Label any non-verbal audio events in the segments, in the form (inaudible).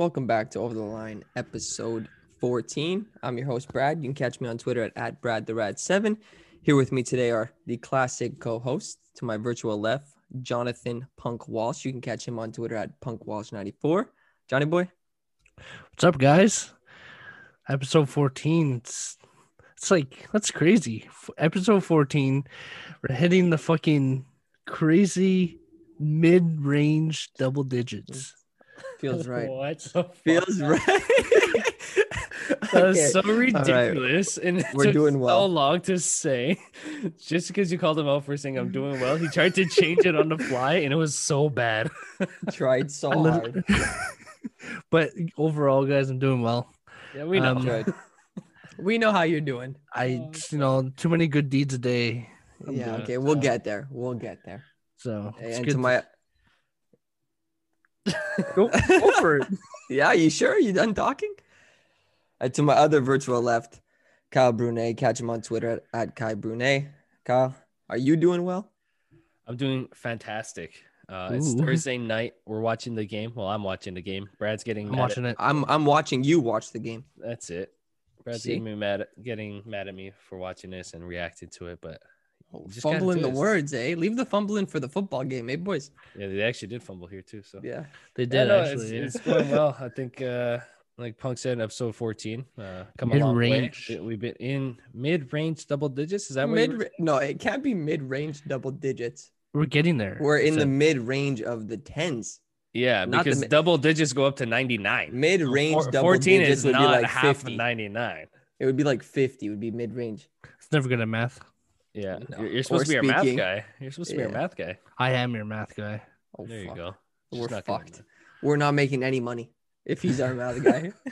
Welcome back to Over the Line, episode 14. I'm your host, Brad. You can catch me on Twitter at, at Brad the Rad 7 Here with me today are the classic co-hosts to my virtual left, Jonathan Punk Walsh. You can catch him on Twitter at Punk Walsh94. Johnny boy. What's up, guys? Episode 14. It's it's like that's crazy. F- Episode 14. We're hitting the fucking crazy mid-range double digits. Feels right. What? Feels right. (laughs) That was Okay. so right. ridiculous, and it We're doing so long to say. (laughs) Just because you called him out for saying I'm doing well, he tried to change it on the fly, and it was so bad. (laughs) Tried so hard. but overall, guys, I'm doing well. Yeah, we know. Um, We know how you're doing. I, you know, too many good deeds a day. I'm Yeah, okay. We'll get there. We'll get there. So And to my go, go for it. (laughs) Yeah, you sure? You done talking? Uh, to my other virtual left, Kyle Brunet. Catch him on Twitter at, at Kai Brunet. Kyle, are you doing well? I'm doing fantastic. Uh, it's Thursday night. We're watching the game. Well, I'm watching the game. Brad's getting I'm mad watching it. I'm I'm watching you watch the game. That's it. Brad's See? getting me mad, at, getting mad at me for watching this and reacted to it. But just Fumbling the this. words, eh? Leave the fumbling for the football game, eh, boys? yeah, they actually did fumble here too. So Yeah. They Yeah, did no, actually. yeah. It's, it's going well. (laughs) I think, uh, like Punk said in episode 14, uh, come a long way. Mid-range. We've been in mid range double digits. Is that what Mid you no, it can't be mid range double digits. We're getting there. We're in the mid range of the tens. Yeah, Not because mi- double digits go up to 99. Mid range Four- double 14 digits is would be like half 50. 99. It would be like 50. It would be mid range. It's never good at math. Yeah, No. you're, you're supposed Or to be our math guy. You're supposed to be our math guy. I am your math guy. Oh, there fuck. you go. We're Just not gonna- fucked. We're not making any money if he's our math guy. (laughs)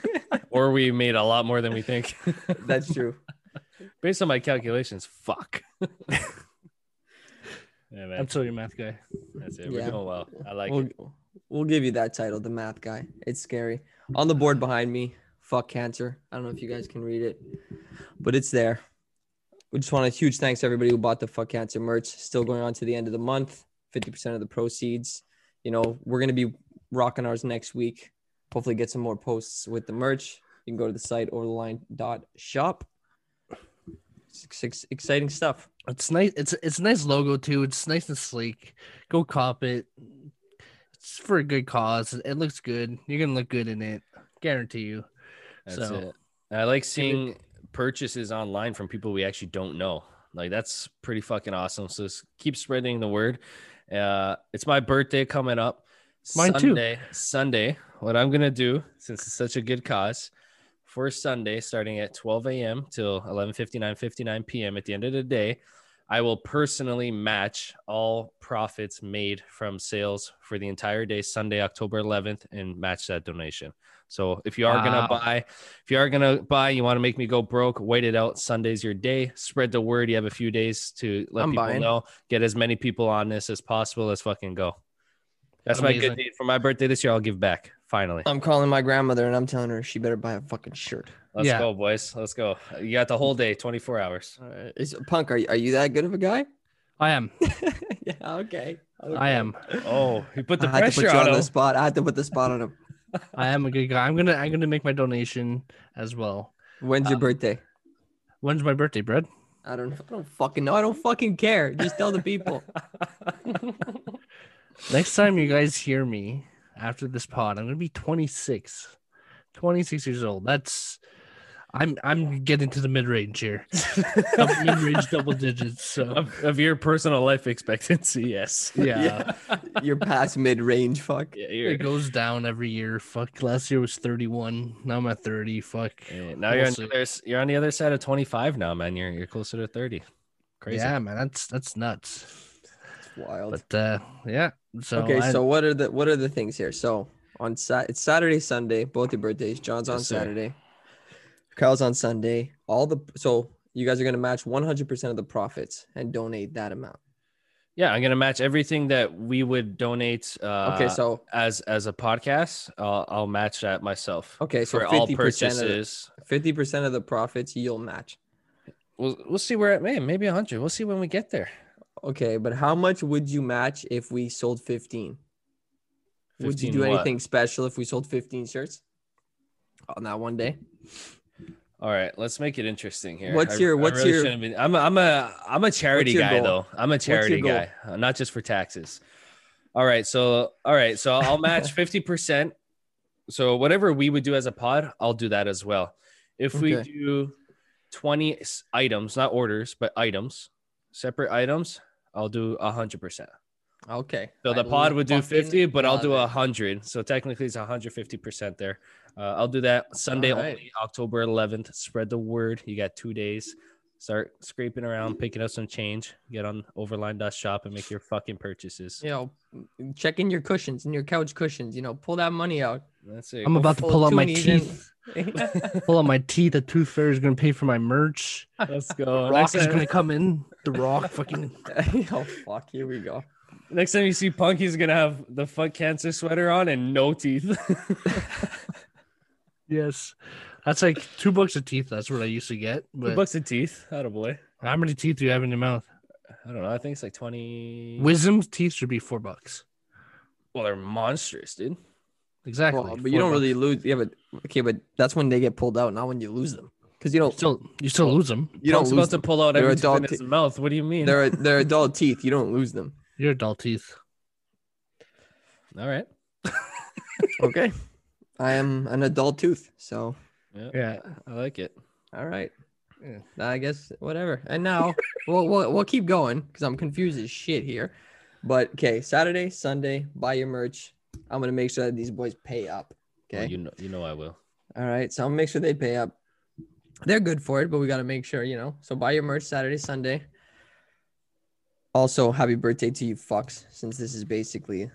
Or we made a lot more than we think. (laughs) That's true. (laughs) Based on my calculations, fuck. yeah, man. I'm still your math guy. That's it. We're Yeah. doing well. I like we'll, it. we'll give you that title, the math guy. It's scary. On the board behind me, fuck cancer. I don't know if you guys can read it, but it's there. We just want a huge thanks to everybody who bought the fuck cancer merch. Still going on to the end of the month. 50% of the proceeds. You know, we're going to be rocking ours next week. Hopefully, get some more posts with the merch. You can go to the site overtheline.shop. It's ex- exciting stuff. It's nice. It's it's a nice logo too. It's nice and sleek. Go cop it. It's for a good cause. It looks good. You're gonna look good in it. Guarantee you. That's So- it. I like seeing purchases online from people we actually don't know. Like that's pretty fucking awesome. So keep spreading the word. Uh, it's my birthday coming up. Mine too. Sunday, Sunday. What I'm gonna do, since it's such a good cause, for Sunday, starting at 12 a.m. till 11:59, 59 p.m. At the end of the day, I will personally match all profits made from sales for the entire day, Sunday, October 11th, and match that donation. So if you are gonna buy, if you are gonna buy, you want to make me go broke, wait it out. Sunday's your day. Spread the word. You have a few days to let I'm people buying. know. Get as many people on this as possible. Let's fucking go. That's my good deed for my birthday this year. I'll give back finally. I'm calling my grandmother and I'm telling her she better buy a fucking shirt. Let's Yeah. go, boys. Let's go. You got the whole day, 24 hours. All right. Is Punk, are you, are you that good of a guy? I am. (laughs) yeah, okay. I am. Oh, he put the I had to pressure put you on on him. the spot. I had to put the spot on him. (laughs) I am a good guy. I'm gonna I'm gonna make my donation as well. When's your Um, birthday? When's my birthday, Brad? I don't I don't fucking know. I don't fucking care. Just tell the people. (laughs) Next time you guys hear me after this pod, I'm gonna be 26. 26 years old. That's I'm I'm getting to the mid range here. (laughs) mid range double digits. So of, of your personal life expectancy, yes. yeah. (laughs) You're past mid range. Fuck. Yeah, It goes down every year. Fuck. Last year was 31. Now I'm at 30. Fuck. Yeah, now you're on, the other, you're on the other side of 25 now, man. You're you're closer to 30. Crazy. Yeah, man. That's that's nuts. Wild. But uh yeah. So okay, I- so what are the what are the things here? So on Sat it's Saturday, Sunday, both your birthdays. John's on Yes. Saturday. Kyle's on Sunday. All the so you guys are gonna match 100% of the profits and donate that amount. Yeah, I'm gonna match everything that we would donate. Uh, Okay, so as as a podcast, I'll, I'll match that myself. okay, so for all 50% of the, purchases. 50% of the profits you'll match. We'll we'll see where it may maybe 100. We'll see when we get there. Okay, but how much would you match if we sold 15? Would you do what? anything special if we sold 15 shirts on that one day? All right, let's make it interesting here. What's your- I what's really your- shouldn't be- I'm a, I'm a I'm a charity guy goal? though. I'm a charity guy, uh, not just for taxes. All right, so all right, so I'll (laughs) match 50%. So whatever we would do as a pod, I'll do that as well. If we Okay. do 20 items, not orders, but items, separate items, I'll do a 100%. Okay. So the I pod would do 50, but I'll do it. 100. So technically it's 150% there. Uh, I'll do that Sunday right. only, October 11th. Spread the word. You got two days. Start scraping around, picking up some change. Get on Overline Dust Shop and make your fucking purchases. You know, check in your cushions and your couch cushions. You know, pull that money out. That's it. I'm Go about to pull out my teeth. Pull out my (laughs) teeth. The tooth fairy is gonna pay for my merch. Let's go. Rock Next is time, gonna come in. The Rock fucking (laughs) oh fuck! Here we go. next time you see Punk, he's going to have the fuck cancer sweater on and no teeth. (laughs) yes. That's like two bucks of teeth. That's what I used to get. Two bucks of teeth. Out of boy. how many teeth do you have in your mouth? I don't know. I think it's like 20. Wisdom teeth should be four bucks. well, they're monstrous, dude. Exactly. Well, but you four don't really bucks. lose. Yeah, but okay, but that's when they get pulled out, not when you lose them. Because you don't. still you still lose them. You don't Punk's lose about to them. pull out They're every tooth in adult his te- mouth. What do you mean? They're (laughs) they're adult teeth. You don't lose them. You're adult teeth. All right. (laughs) Okay. I am an adult tooth. So Yeah, Yeah. I like it. all right. Yeah, I guess whatever. And now (laughs) we'll we'll, we'll keep going because I'm confused as shit here. But okay, Saturday, Sunday, buy your merch. I'm gonna make sure that these boys pay up. Well, Okay. you know, you know I will. All right. So I'm gonna make sure they pay up. They're good for it, but we gotta make sure, you know. So buy your merch Saturday, Sunday. Also, happy birthday to you fucks, since this is basically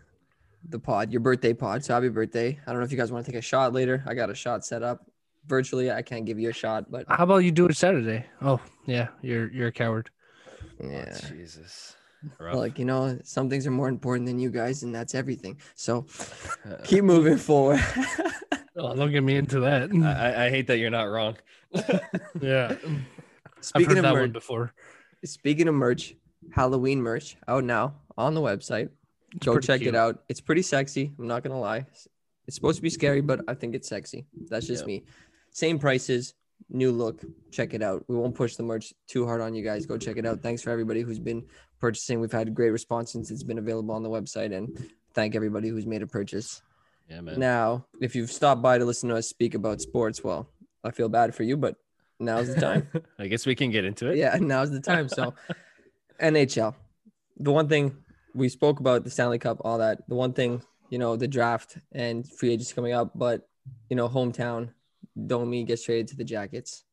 the pod, your birthday pod. So happy birthday. I don't know if you guys want to take a shot later. I got a shot set up. Virtually, I can't give you a shot, but How about you do it Saturday? Oh yeah, you're you're a coward. yeah. Oh, Jesus. Rough. Like, you know, some things are more important than you guys, and that's everything. So Uh, (laughs) keep moving forward. (laughs) Oh, don't get me into that. I, I- I hate that you're not wrong. (laughs) yeah, I've Speaking heard of that merch, one before. speaking of merch, Halloween merch out now on the website. It's Go check cute. it out. It's pretty sexy. I'm not gonna lie. It's supposed to be scary, but I think it's sexy. That's just Yeah. me. Same prices, new look. Check it out. We won't push the merch too hard on you guys. Go check it out. Thanks for everybody who's been purchasing. We've had great response since it's been available on the website, and thank everybody who's made a purchase. Yeah, man. Now, if you've stopped by to listen to us speak about sports, well, I feel bad for you, but now's the time. (laughs) I guess we can get into it. yeah, (laughs) now's the time. So, (laughs) NHL. The one thing we spoke about the Stanley Cup, all that. The one thing, you know, the draft and free agency coming up, but you know, hometown, Domi gets traded to the Jackets.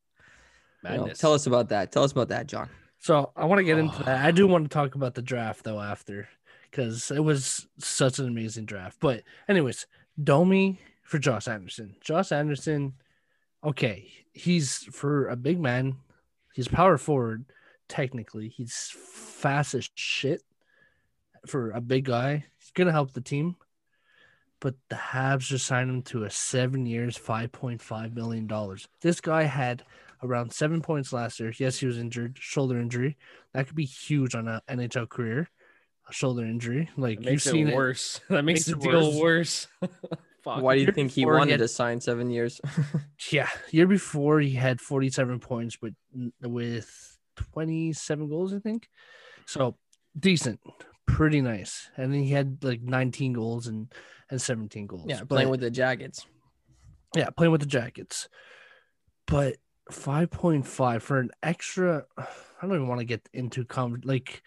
You know, Madness. tell us about that. Tell us about that, John. So I want to get into Oh. that. I do want to talk about the draft though after, because it was such an amazing draft. But anyways, Domi for Josh Anderson. Josh Anderson, okay, he's for a big man. He's power forward. Technically, he's fast as shit for a big guy. He's gonna help the team. But the Habs just signed him to a seven years, five point five million dollars. This guy had around seven points last year. Yes, he was injured, shoulder injury. That could be huge on an NHL career. A shoulder injury, like That you've makes seen it it. worse. (laughs) That makes, Makes the it deal worse. (laughs) Fuck. Why do you year think he before he wanted had- to sign seven years? (laughs) Yeah, year before he had 47 points with with 27 goals, I think. So decent, pretty nice. And then he had like 19 goals and and 17 goals. yeah, But- playing with the Jackets. yeah, playing with the Jackets. But 5.5 for an extra I don't even want to get into con like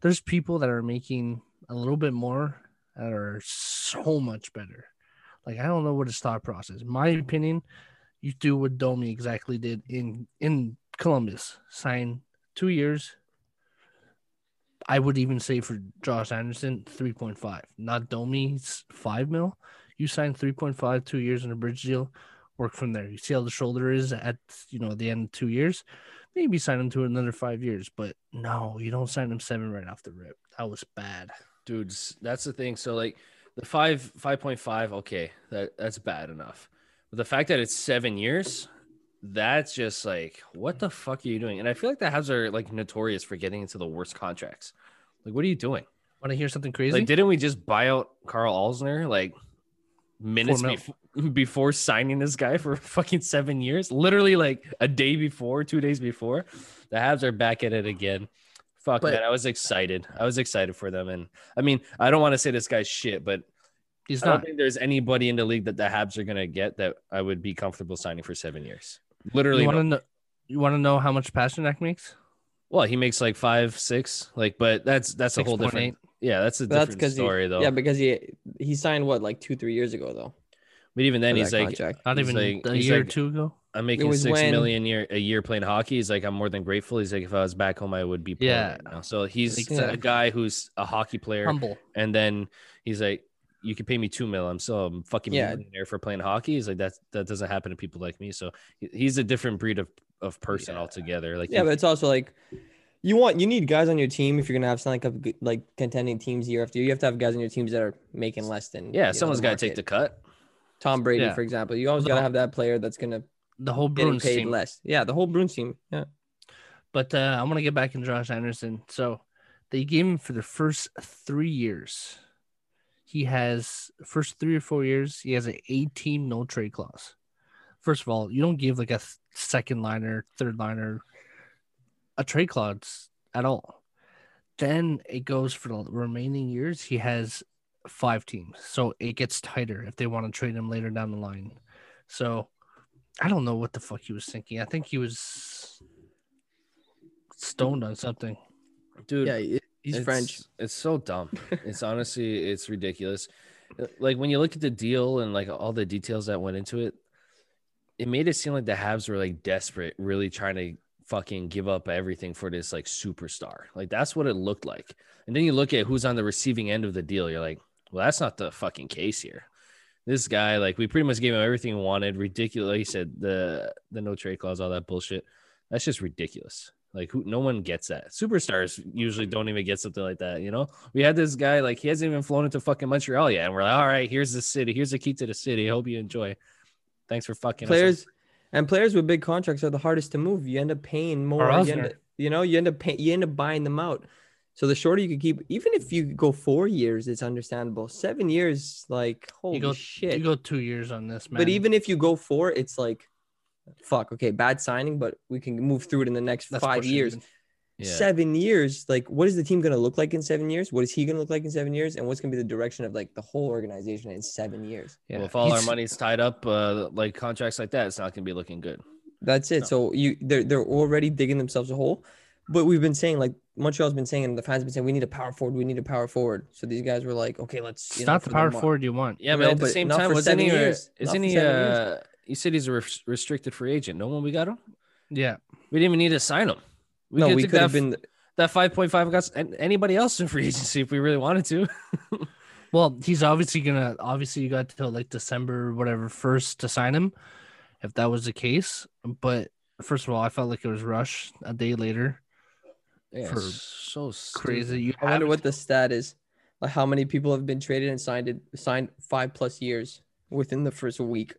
there's people that are making a little bit more that are so much better. Like I don't know what his thought process. My opinion, you do what Domi exactly did in in Columbus. Sign two years. I would even say for Josh Anderson, 3.5. Not Domi's five mil. You sign 3.5, two years in a bridge deal, work from there. You see how the shoulder is at you know the end of two years. Maybe sign him to another five years, but no, you don't sign him seven right off the rip. That was bad. dudes that's the thing so like the five five point five okay that that's bad enough but the fact that it's seven years that's just like what the fuck are you doing and i feel like the Habs are like notorious for getting into the worst contracts like what are you doing Want to hear something crazy? Like, didn't we just buy out Karl Alzner like minutes before signing this guy for (laughs) fucking seven years? Literally, like a day before, two days before. The Habs are back at it again. Fuck But- man, I was excited. I was excited for them, and I mean, I don't want to say this guy's shit, but He's I don't not. think there's anybody in the league that the Habs are gonna get that I would be comfortable signing for seven years. Literally, You want no- to know? You want to know how much Pastrnak makes? well, he makes like five, six, like, but that's that's a whole 6.8. different. Yeah, that's a But that's different because story he, though. yeah, because he he signed what like two three years ago though. but even then, he's like, contract. Not He's even like- a he's year or two ago. I'm making was six when- million year a year playing hockey. He's like, I'm more than grateful. He's like, if I was back home, I would be playing Yeah. right now. So he's Exactly. a guy who's a hockey player, Humble. and then he's like, you can pay me two mil. I'm still a fucking Yeah. millionaire for playing hockey. He's like, that that doesn't happen to people like me. So he's a different breed of of person Yeah. altogether. Like, Yeah, but it's also like you want you need guys on your team if you're gonna have something like, good- like contending teams year after year. You have to have guys on your teams that are making less than yeah, Someone's got to take the cut. Tom Brady, Yeah. for example. You always gotta have that player that's gonna The whole Bruins paid team. less. Yeah, the whole Bruins team. Yeah, But uh, I want to get back in Josh Anderson. So they gave him for the first three years. He has first three or four years. He has an 18 no trade clause. First of all, you don't give like a second liner, third liner, a trade clause at all. Then it goes for the remaining years. He has five teams, so it gets tighter if they want to trade him later down the line. So I don't know what the fuck he was thinking. I think he was stoned on something. Dude, yeah, he- he's it's, French. It's so dumb. It's (laughs) honestly, it's ridiculous. Uh, Like when you look at the deal and like all the details that went into it, it made it seem like the Habs were like desperate, really trying to fucking give up everything for this like superstar. Like that's what it looked like. And then you look at who's on the receiving end of the deal. You're like, well, that's not the fucking case here. This guy, like, we pretty much gave him everything he wanted. Ridiculous. Like you said, the the no trade clause, all that bullshit. That's just ridiculous. Like who no one gets that. Superstars usually don't even get something like that, you know? We had this guy, like he hasn't even flown into fucking Montreal yet. And we're like, all right, here's the city. Here's the key to the city. Hope you enjoy. Thanks for fucking us Players and players with big contracts are the hardest to move. You end up paying more. You, end up, you know, you end up pay, you end up buying them out. So the shorter you can keep, even if you go four years, it's understandable. Seven years, like holy go- shit. You go two years on this, man. but even if you go four, it's like, fuck. Okay, bad signing, but we can move through it in the next That's five years. Yeah. Seven years, like what is the team gonna look like in seven years? What is he gonna look like in seven years? And what's gonna be the direction of like the whole organization in seven years? Yeah. Well, if all our money's tied up, uh, like contracts like that, it's not gonna be looking good. That's it. No. So you they're they're already digging themselves a hole. But we've been saying like Montreal's been saying and the fans have been saying we need a power forward, we need a power forward. So these guys were like, okay, let's It's you know, not the power mar- forward you want. Yeah, No, but at the same time, for wasn't he? years. Isn't he? Uh, you said he's a res- restricted free agent. No one we got him. Yeah. We didn't even need to sign him. no, could we could have been that five point five got an- anybody else in free agency if we really wanted to. (laughs) Well, he's obviously gonna obviously you got till like December whatever first to sign him, if that was the case. But first of all, I felt like it was rushed a day later. Yeah, For it's so stupid. Crazy. You I wonder what the stat is. Like how many people have been traded and signed it signed five plus years within the first week.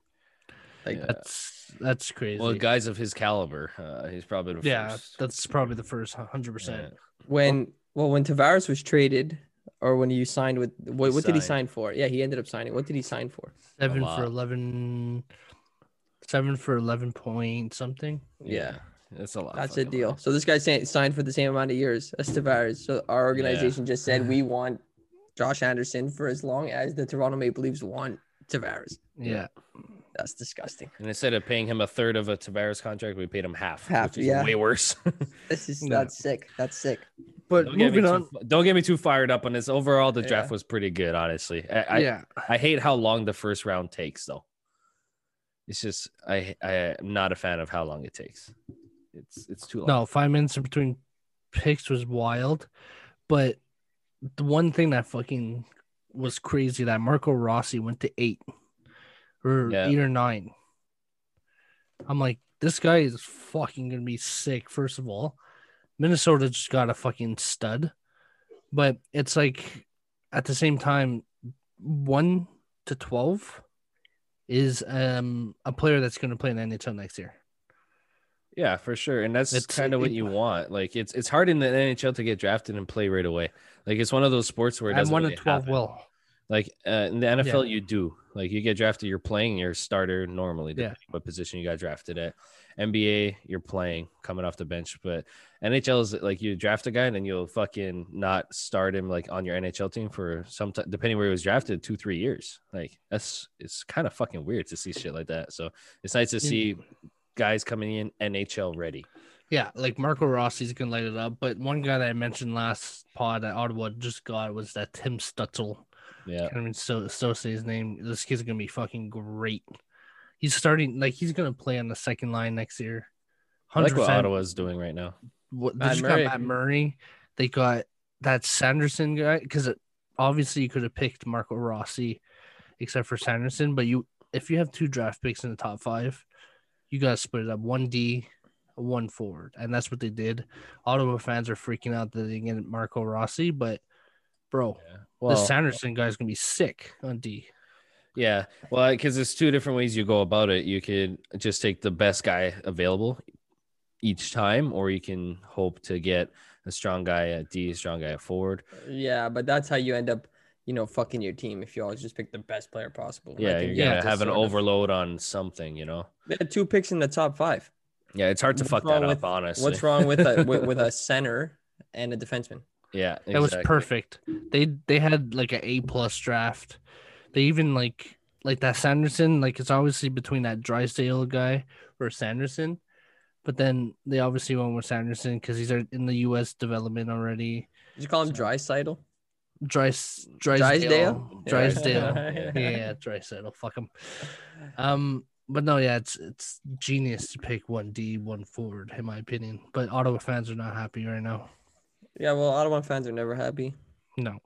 Like Yeah. that's that's crazy. Well, guys of his caliber, uh, he's probably the yeah, first. that's probably the first hundred percent. When well when Tavares was traded or when you signed with what, He what did he sign for? Yeah, he ended up signing. What did he sign for? Seven for eleven. Seven for eleven point something. Yeah. that's a lot. That's a deal. money. So this guy signed for the same amount of years as Tavares. So our organization just said we (laughs) want Josh Anderson for as long as the Toronto Maple Leafs want Tavares. Yeah. That's disgusting. And instead of paying him a third of a Tavares contract, we paid him half. Half, which is yeah. way worse. (laughs) This is No. that's sick. That's sick. But don't, get me moving too, on. don't get me too fired up on this. Overall, the draft Yeah. was pretty good, honestly. I, I, yeah. I hate how long the first round takes, though. It's just I I am not a fan of how long it takes. It's it's too long. No, five minutes between picks was wild. But the one thing that fucking was crazy that Marco Rossi went to eight or Yeah. eight or nine. I'm like, this guy is fucking gonna be sick. First of all, Minnesota just got a fucking stud, but it's like at the same time, one to twelve is um a player that's gonna play in the NHL next year. Yeah, for sure. And that's It's- kind of what you want. Like it's it's hard in the NHL to get drafted and play right away. Like it's one of those sports where it doesn't one really in twelve happen. will. Like uh, in the NFL, you do. Like you get drafted, you're playing your starter normally, Yeah. what position you got drafted at. NBA, you're playing coming off the bench, but NHL is like you draft a guy and then you'll fucking not start him like on your NHL team for some time, depending where he was drafted, two three years. Like that's it's kind of fucking weird to see shit like that. So it's nice to see guys coming in NHL ready. Yeah, like Marco Rossi's gonna light it up. But one guy that I mentioned last pod that Ottawa just got was that Tim Stützle. Yeah, can't even so so say his name. This kid's gonna be fucking great. He's starting like he's gonna play on the second line next year. I like what 100%. Ottawa's doing right now. What, they Matt just Murray. got Matt Murray. They got that Sanderson guy because obviously you could have picked Marco Rossi, except for Sanderson. But you, if you have two draft picks in the top five, you gotta split it up one D, one forward, and that's what they did. Ottawa fans are freaking out that they didn't get Marco Rossi, but bro, Well, this Sanderson guy's gonna be sick on D. Yeah, well, because there's two different ways you go about it. You could just take the best guy available each time, or you can hope to get a strong guy at D, a strong guy at forward. Yeah, but that's how you end up, you know, fucking your team if you always just pick the best player possible. I Yeah, think you're you gonna to have an sort of- overload on something, you know. They had two picks in the top five. Yeah, it's hard to What's fuck wrong that with- up, honestly. What's wrong with a with, with (laughs) a center and a defenseman? Yeah, It was perfect. They they had like an A plus draft. They even like like that Sanderson. Like it's obviously between that Drysdale guy or Sanderson, but then they obviously went with Sanderson because he's in the U.S. development already. Did you call him Drysidle? Drys Drysdale? Drysdale, Yeah. (laughs) Drysdale. Yeah. yeah, yeah, Drysdale. Fuck him. Um, but no, yeah, it's it's genius to pick one D, one forward, in my opinion. But Ottawa fans are not happy right now. Yeah, well, Ottawa fans are never happy. No,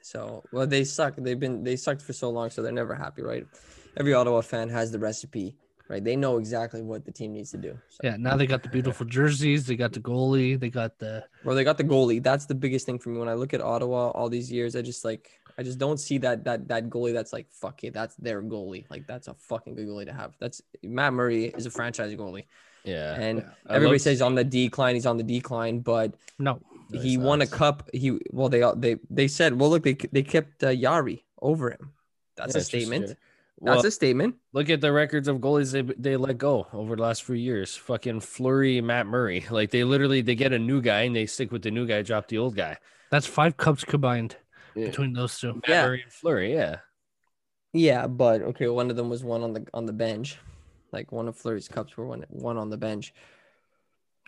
So, well, they suck. They've been they sucked for so long, so they're never happy, right? Every Ottawa fan has the recipe, right? They know exactly what the team needs to do. So, yeah. Now they got the beautiful jerseys. They got the goalie. They got the Well, they got the goalie. That's the biggest thing for me. When I look at Ottawa all these years, I just like I just don't see that that that goalie that's like fuck it, that's their goalie. Like that's a fucking good goalie to have. That's Matt Murray is a franchise goalie. Yeah, And Yeah. Everybody love says seeing- on the decline, he's on the decline, but no. No, he he's won a cup. He well they they they said, well look, they they kept uh, Jarry over him. That's Yeah, a statement. true. That's Well, a statement. look at the records of goalies they they let go over the last few years. Fucking Fleury, Matt Murray. Like they literally they get a new guy and they stick with the new guy, drop the old guy. That's five cups combined Yeah. between those two. Matt Yeah. Murray and Fleury, yeah. Yeah, but okay, one of them was one on the on the bench. Like one of Fleury's cups were one one on the bench.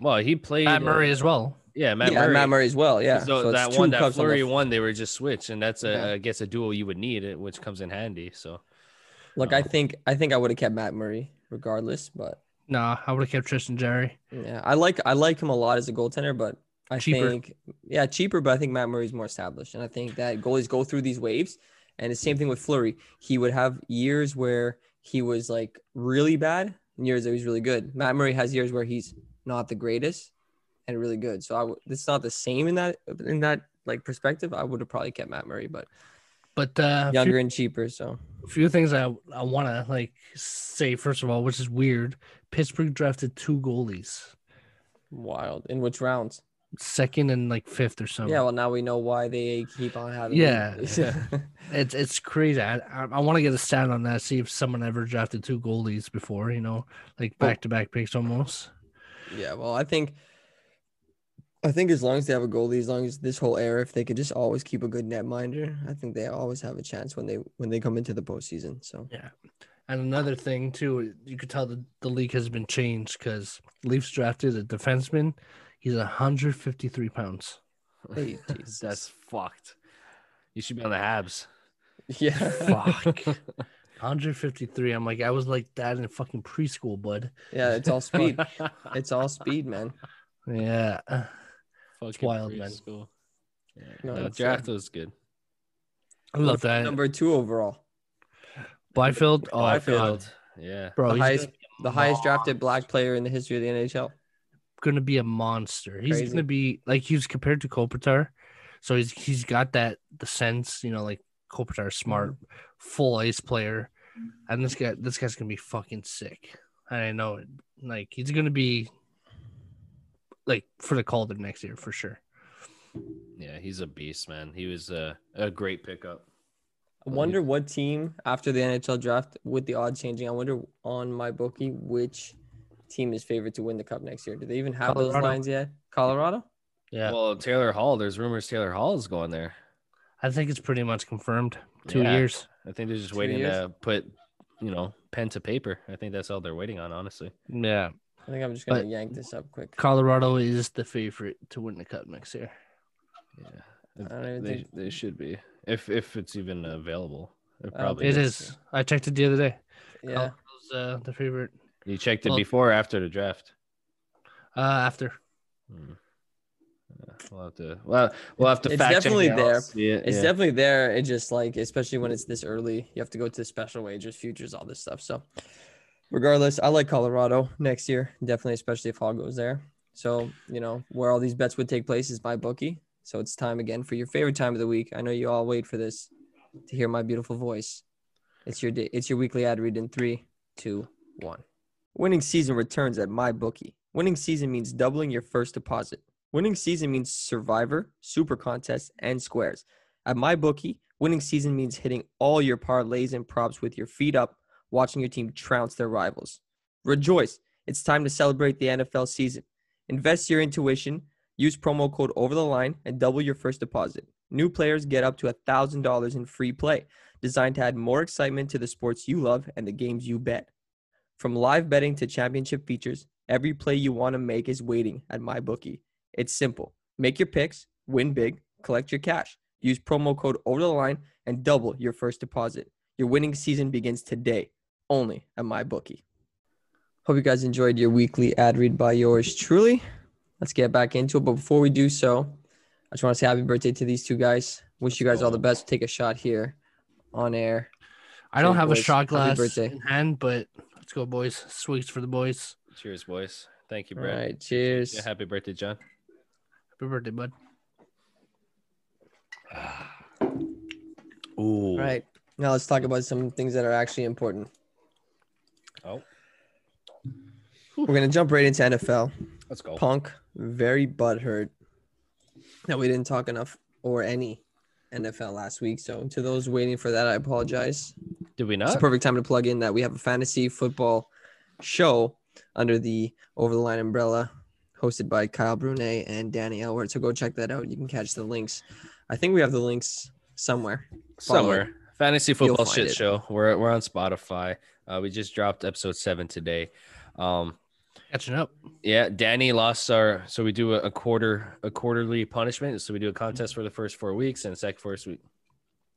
Well, he played Matt Murray uh, as well. Yeah, Matt yeah, Murray. Matt Murray as well. Yeah, So, it's that one that cups on the Fleury f- won, they were just switched, and that's a Yeah. I guess a duo you would need, it which comes in handy. So Look, I Oh. think I think I would have kept Matt Murray regardless, but Nah, I would have kept Tristan Jarry. yeah, I like I like him a lot as a goaltender, but I Cheaper. think yeah, cheaper, but I think Matt Murray's more established, and I think that goalies go through these waves, and the same thing with Fleury. He would have years where he was like really bad, and years that he was really good. Matt Murray has years where he's not the greatest and really good. So I w- it's not the same in that in that like perspective. I would have probably kept Matt Murray, but But uh, younger few, and cheaper. So a few things I I want to like say first of all, which is weird. Pittsburgh drafted two goalies, wild. In which rounds? second and like fifth or something. Yeah, well now we know why they keep on having. Yeah. (laughs) (laughs) It's it's crazy. I I, I want to get a stat on that. See if someone ever drafted two goalies before. You know, like back to back picks almost. Yeah. Well, I think. I think as long as they have a goalie, as long as this whole era, if they could just always keep a good netminder, I think they always have a chance when they when they come into the postseason. So yeah, And another thing too, you could tell the, the league has been changed because Leafs drafted a defenseman. He's 153 pounds. Hey, (laughs) that's fucked. You should be on the Habs. yeah, Fuck. (laughs) 153. I'm like, I was like that in fucking preschool, bud. yeah, it's all speed. (laughs) It's all speed, man. Yeah. Fucking wild, man. preschool. Yeah, No, no, draft was good. I love that. Number two overall, Byfield. Oh, Byfield. Yeah. Bro, the highest, the highest drafted black player in the history of the NHL. gonna be a monster. He's Crazy. gonna be like he's compared to Kopitar. So he's he's got that the sense, you know, like Kopitar, smart, Mm-hmm. full ice player, and this guy this guy's gonna be fucking sick. I know it. Like he's gonna be like for the Calder next year for sure. Yeah, he's a beast, man. He was a, a great pickup. I wonder what team after the NHL draft with the odds changing. I wonder on MyBookie which team is favored to win the cup next year. Do they even have those lines yet? Colorado. Yeah, Well, Taylor Hall, there's rumors Taylor Hall is going there. I think it's pretty much confirmed. Two Yeah. years. I think they're just Two waiting years? to put, you know, pen to paper. I think that's all they're waiting on, honestly. Yeah, I think I'm just gonna But- yank this up quick. Colorado is the favorite to win the cup next year. Yeah, I don't even they, think- they should be if if it's even available. It probably it is. is. is. I checked it the other day. Yeah. Colorado's uh, the favorite You checked it Well- before or after the draft. uh, after. Hmm. We'll have to. Well, we'll have to. It's fact definitely it there. it, It's yeah. definitely there. It just like, especially when it's this early, you have to go to the special wagers, futures, all this stuff. So, regardless, I like Colorado next year, definitely, especially if Hall goes there. So, you know, where all these bets would take place is MyBookie. So it's time again for your favorite time of the week. I know you all wait for this to hear my beautiful voice. It's your day. It's your weekly ad read in three, two, one. Winning season returns at MyBookie. Winning season means doubling your first deposit. Winning season means survivor, super contest, and squares. At MyBookie, winning season means hitting all your parlays and props with your feet up, watching your team trounce their rivals. Rejoice! It's time to celebrate the NFL season. Invest your intuition, use promo code over the line, and double your first deposit. New players get up to $1,000 in free play, designed to add more excitement to the sports you love and the games you bet. From live betting to championship futures, every play you want to make is waiting at MyBookie. It's simple. Make your picks, win big, collect your cash. Use promo code over the line and double your first deposit. Your winning season begins today, only at MyBookie. Hope you guys enjoyed your weekly ad read by yours truly. Let's get back into it. But before we do so, I just want to say happy birthday to these two guys. Wish you guys all the best. Take a shot here on air. I don't Cheers, have a boys. shot glass birthday. in hand, but let's go, boys. Sweets for the boys. Cheers, boys. Thank you, Brad. right, cheers. Yeah, happy birthday, John. Happy birthday, bud. (sighs) Ooh. All right. Now let's talk about some things that are actually important. Oh, We're gonna jump right into NFL. let's go. Punk very butthurt that we didn't talk enough or any NFL last week. So to those waiting for that, I apologize. Did we not? It's a perfect time to plug in that we have a fantasy football show under the Over the Line umbrella, hosted by Kyle Brunet and Danny Elward. So go check that out. You can catch the links. I think we have the links somewhere. Follow Somewhere. Fantasy football shit it. show. We're we're on Spotify. Uh, we just dropped episode seven today. Um, Catching up. yeah, Danny lost our. So we do a, a quarter a quarterly punishment. So we do a contest for the first four weeks and a second first week.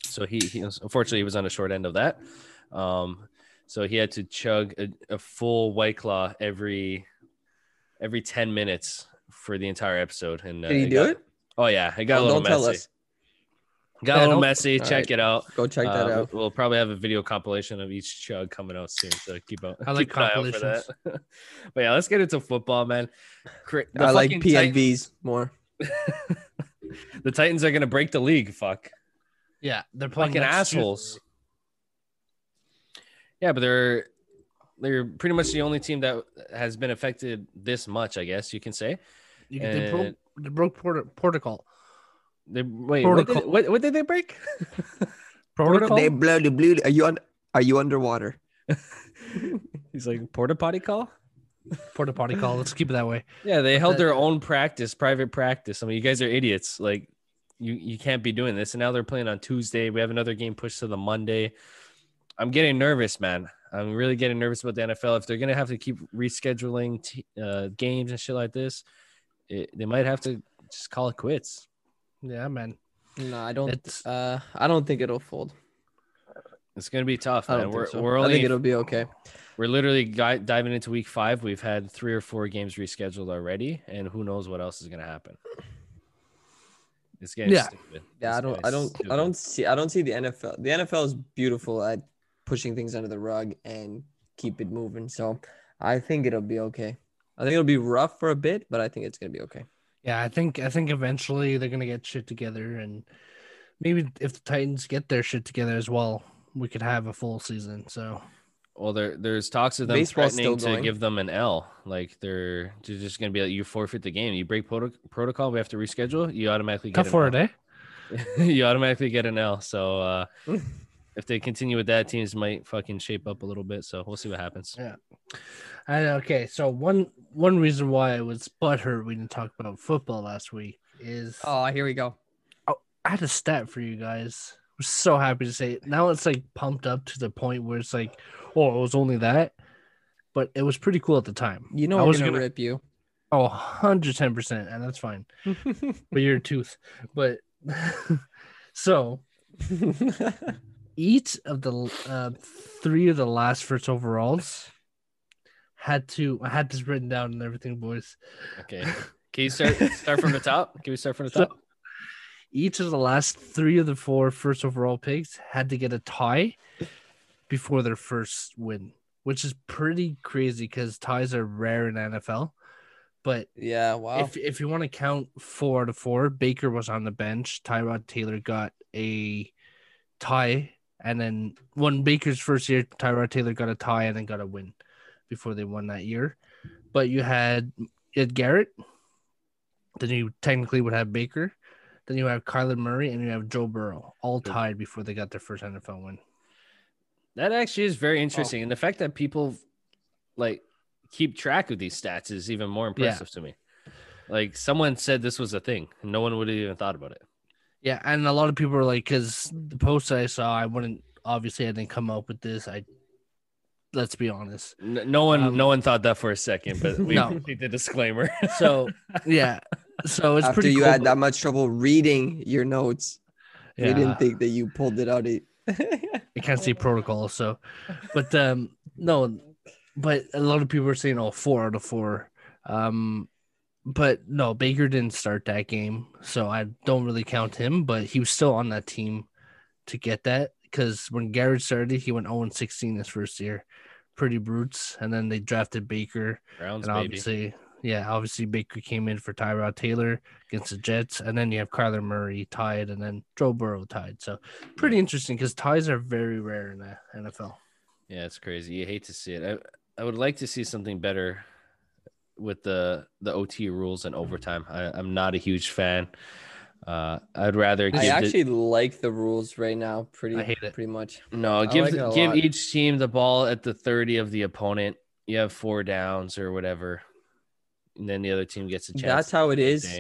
So he, he was- unfortunately he was on the short end of that. Um, so he had to chug a, a full white claw every every ten minutes for the entire episode. And uh, Did he do got- it? Oh yeah, it got Oh, a little don't tell messy. us. Got Yeah, a little messy. All Check right. it out. Go check that Uh, out. We'll probably have a video compilation of each chug coming out soon. So keep out. I like keep an eye out for compilations. that. (laughs) but yeah, let's get into football, man. The I like fucking Tit- PNVs more. (laughs) the Titans are gonna break the league. Fuck, Yeah, they're playing fucking next Tuesday. assholes. Yeah, but they're they're pretty much the only team that has been affected this much. I guess you can say. You can, they, broke, And- they broke Porto, protocol. They wait. What did, what, what did they break? (laughs) Protocol. They blow the blue. Are you on? Are you underwater? (laughs) He's like porta potty call. (laughs) Porta potty call. Let's keep it that way. Yeah, they held that- their own practice, private practice. I mean, you guys are idiots. Like, you you can't be doing this. And now they're playing on Tuesday. We have another game pushed to the Monday. I'm getting nervous, man. I'm really getting nervous about the NFL. If they're gonna have to keep rescheduling t- uh, games and shit like this, it, they might have to just call it quits. Yeah, man. No, I don't. It's Uh, I don't think it'll fold. It's gonna be tough, I man. don't We're think so. we're I think it'll be okay. we're literally gui- diving into week five. We've had three or four games rescheduled already, and who knows what else is gonna happen. It's getting Yeah. stupid. Yeah, It's I don't. I don't. stupid. I don't see. I don't see the NFL. The NFL is beautiful at pushing things under the rug and keep it moving. So I think it'll be okay. I think it'll be rough for a bit, but I think it's gonna be okay. yeah. I think I think eventually they're gonna get shit together, and maybe if the Titans get their shit together as well, we could have a full season. So Well, there there's talks of them Baseball's threatening to give them an L. Like they're, they're just gonna be like, you forfeit the game. You break proto- protocol. We have to reschedule. You automatically get Tough an for L. it, eh? (laughs) you automatically get an L. So uh, (laughs) if they continue with that, teams might fucking shape up a little bit. So we'll see what happens. Yeah. And okay, so one one reason why I was butthurt we didn't talk about football last week is Oh, here we go. Oh, I had a stat for you guys. I'm so happy to say it. Now it's like pumped up to the point where it's like, oh, it was only that. But it was pretty cool at the time. You know I was gonna, gonna- rip you. Oh, 110%. And that's fine. (laughs) But you're a tooth. But (laughs) so (laughs) each of the uh, three of the last first overalls had to, I had this written down and everything, boys. Okay. Can you start start from the top? Can we start from the So- top? each of the last three of the four first overall picks had to get a tie before their first win, which is pretty crazy because ties are rare in NFL. But yeah, wow. if if you want to count four to four, Baker was on the bench. Tyrod Taylor got a tie, and then one Baker's first year, Tyrod Taylor got a tie and then got a win before they won that year. But you had you had Garrett, then you technically would have Baker, then you have Kyler Murray, and you have Joe Burrow, all tied before they got their first NFL win. That actually is Oh. very interesting, oh. and the fact that people like keep track of these stats is even more impressive to me. Like someone said this was a thing, and no one would have even thought about it. Yeah, and a lot of people are like, because the post I saw, I wouldn't obviously I didn't come up with this. I let's be honest. N- No one, Um, no one thought that for a second, but we (laughs) No. did the disclaimer. So (laughs) yeah, so it's After pretty. you cool, had but- that much trouble reading your notes, we yeah, didn't think that you pulled it out. It. (laughs) I can't see protocol. So, but um, no, but a lot of people are saying, oh, four out of four. Um, but no, Baker didn't start that game, so I don't really count him. But he was still on that team to get that because when Garrett started, he went 0 16 his first year, pretty brutes, and then they drafted Baker. Browns, and baby. obviously, yeah, obviously Baker came in for Tyrod Taylor against the Jets, and then you have Kyler Murray tied, and then Joe Burrow tied. So pretty interesting because ties are very rare in the NFL. Yeah, it's crazy. You hate to see it. I, I would like to see something better with the the OT rules and overtime. I, I'm not a huge fan. Uh, I'd rather I the- actually like the rules right now. Pretty, I hate it. pretty much. no give like the- give lot. each team the ball at the 30 of the opponent. You have four downs or whatever, and then the other team gets a chance. That's how it is.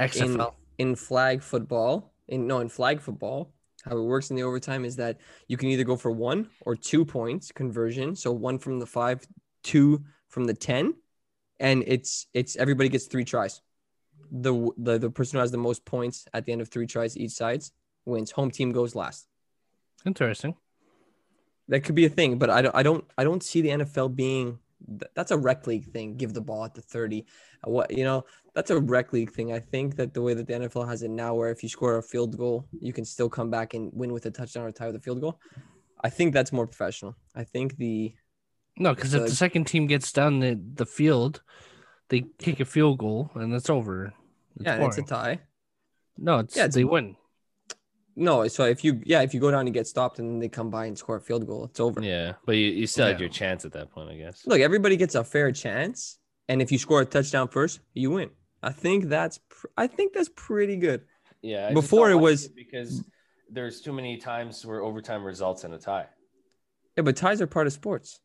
XFL. in flag football. In no, in flag football, how it works in the overtime is that you can either go for one or two points conversion. So one from the five, two from the ten, and it's it's everybody gets three tries. The the the person who has the most points at the end of three tries each sides wins. Home team goes last. Interesting. That could be a thing, but I don't I don't I don't see the NFL being that's a rec league thing. Give the ball at the 30. Uh, What you know, that's a rec league thing. I think that the way that the NFL has it now where if you score a field goal, you can still come back and win with a touchdown or tie with a field goal. I think that's more professional. I think the No, because if So- the second team gets down the, the field, they kick a field goal and it's over. It's yeah, it's a tie. no, it's, yeah, it's- they win. No, so if you yeah, if you go down and get stopped and then they come by and score a field goal, it's over. Yeah, but you, you still had your chance at that point, I guess. Look, everybody gets a fair chance, and if you score a touchdown first, you win. I think that's pr- I think that's pretty good. Yeah, I Before don't it was- because there's too many times where overtime results in a tie. Yeah, but ties are part of sports.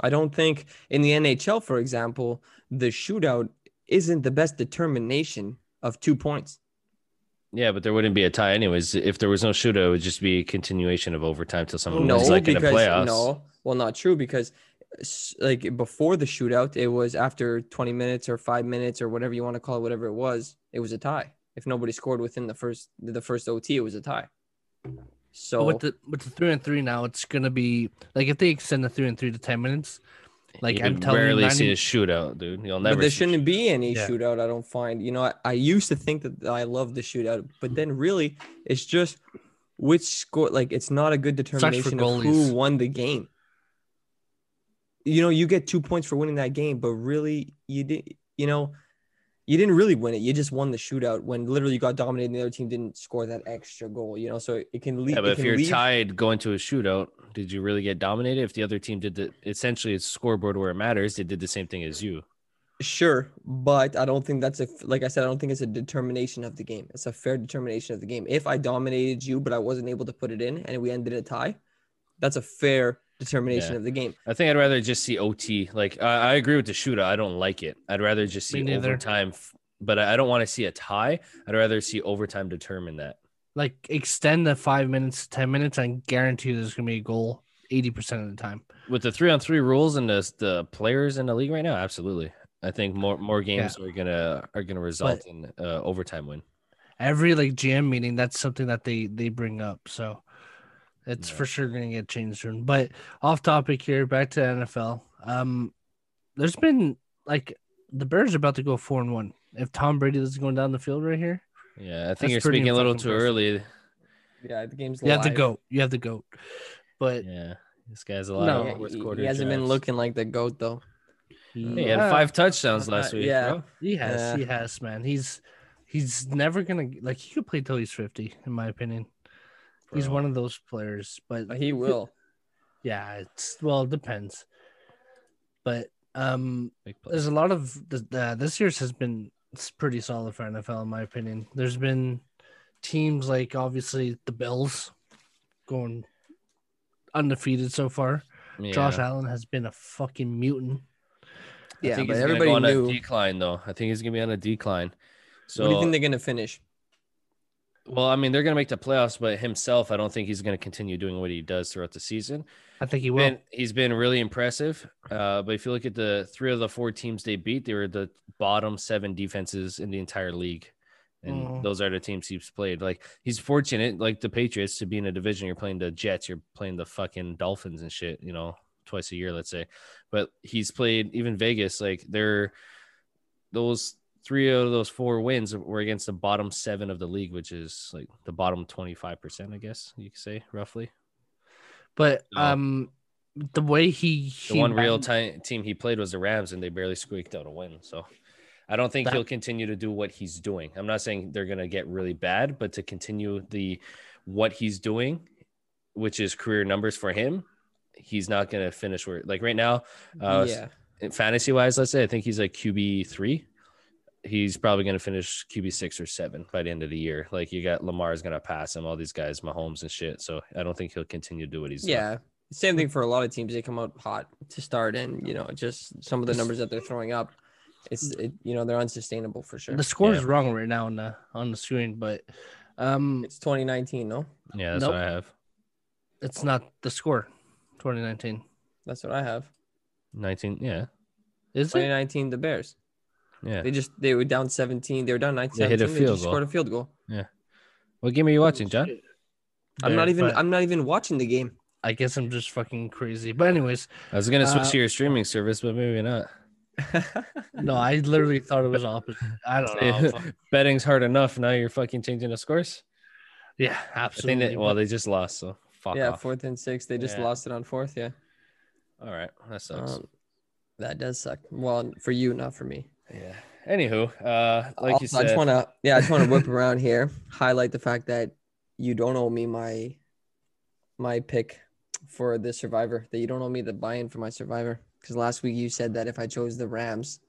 I don't think in the NHL, for example, the shootout isn't the best determination of two points. Yeah, but there wouldn't be a tie anyways. If there was no shootout, it would just be a continuation of overtime till someone No, wins, like in the playoffs. no, well, not true because like before the shootout, it was after 20 minutes or five minutes or whatever you want to call it, whatever it was, it was a tie. If nobody scored within the first the first OT, it was a tie. So But with the with the three and three now, it's gonna be like if they extend the three and three to ten minutes, like you I'm could telling you, rarely 90 see a shootout, dude. You'll never. but there shouldn't be any Yeah. shootout. I don't find. You know, I, I used to think that I love the shootout, but then really, it's just which score. Like, it's not a good determination of who won the game. You know, you get two points for winning that game, but really, you did. You know, you didn't really win it. You just won the shootout when literally you got dominated and the other team didn't score that extra goal, you know? So it can leave. Yeah, but if you're leave- tied going to a shootout, did you really get dominated? If the other team did the essentially it's scoreboard where it matters, they did the same thing as you. Sure, but I don't think that's a like I said. I don't think it's a determination of the game. It's a fair determination of the game. If I dominated you, but I wasn't able to put it in, and we ended a tie, that's a fair determination Yeah. of the game. I think I'd rather just see OT. Like I, I agree with the shootout. I don't like it. I'd rather just see overtime, but I I don't want to see a tie. I'd rather see overtime determine that. Like extend the five minutes, ten minutes, I guarantee there's gonna be a goal eighty percent of the time. With the three on three rules and the the players in the league right now, absolutely. I think more more games are gonna are gonna result in uh, overtime win. Every like GM meeting, that's something that they they bring up. So it's Yeah. for sure gonna get changed soon. But off topic here, back to NFL. Um, there's been like the Bears are about to go four and one. If Tom Brady is going down the field right here, Yeah, I think you're pretty speaking a little too impressive. early. Yeah, the game's you have the live. goat. You have the goat. But Yeah, this guy's a lot No, of Yeah, fourth he, quarter. he hasn't been looking like the goat though. Hey, he had five touchdowns last week. yeah. bro. He has, Yeah. he has, man. He's he's never gonna like he could play till he's fifty, in my opinion. He's one of those players, but He will. (laughs) yeah, it's well, it depends. But um, there's a lot of the, the this year's has been pretty solid for NFL, in my opinion. There's been teams like obviously the Bills going undefeated so far. Josh Allen has been a fucking mutant. I Yeah, think but he's everybody go on knew. a decline though. I think he's gonna be on a decline. So what do you think they're gonna finish? Well, I mean, they're gonna make the playoffs, but himself, I don't think he's gonna continue doing what he does throughout the season. I think he will. Been, he's been really impressive. Uh, but if you look at the three of the four teams they beat, they were the bottom seven defenses in the entire league. And Mhm. those are the teams he's played. Like he's fortunate, like the Patriots, to be in a division. You're playing the Jets, you're playing the fucking Dolphins and shit, you know, twice a year, let's say. But he's played even Vegas, like they're those three out of those four wins were against the bottom seven of the league, which is like the bottom 25%, I guess you could say roughly. But um, the way he, The he one real time team he played was the Rams, and they barely squeaked out a win. So I don't think That- he'll continue to do what he's doing. I'm not saying they're gonna get really bad, but to continue the what he's doing, which is career numbers for him, he's not gonna finish where like right now, uh, yeah, fantasy wise, let's say I think he's like QB three. He's probably going to finish QB six or seven by the end of the year. Like you got Lamar's going to pass him, all these guys, Mahomes and shit. So I don't think he'll continue to do what he's doing. yeah. Same thing for a lot of teams. They come out hot to start, and you know, just some of the numbers that they're throwing up, it's it, you know they're unsustainable for sure. the score is Yeah. wrong right now on the on the screen, but um, It's 2019, no? Yeah, that's Nope. what I have. it's not the score. 2019 That's what I have. 19. Yeah. is it? 2019, the Bears. Yeah. They just they were down 17. They were down 19. They hit a 17, field just goal. scored a field goal. Yeah. What game are you watching, John? I'm not even but I'm not even watching the game. I guess I'm just fucking crazy. But anyways, I was gonna switch Uh, to your streaming service, but maybe not. (laughs) no, I literally thought it was opposite. I don't (laughs) know. Betting's hard enough. Now you're fucking changing the scores. yeah, absolutely. that, well, they just lost, so fuck yeah, off. fourth and six. They just Yeah. lost it on fourth. Yeah. All right, that sucks. Um, that does suck. Well, for you, not for me. Yeah. Anywho, uh, like you Also, I said, just want to, yeah, I just want to whip (laughs) around here, highlight the fact that you don't owe me my, my pick for the Survivor. That you don't owe me the buy-in for my Survivor because last week you said that if I chose the Rams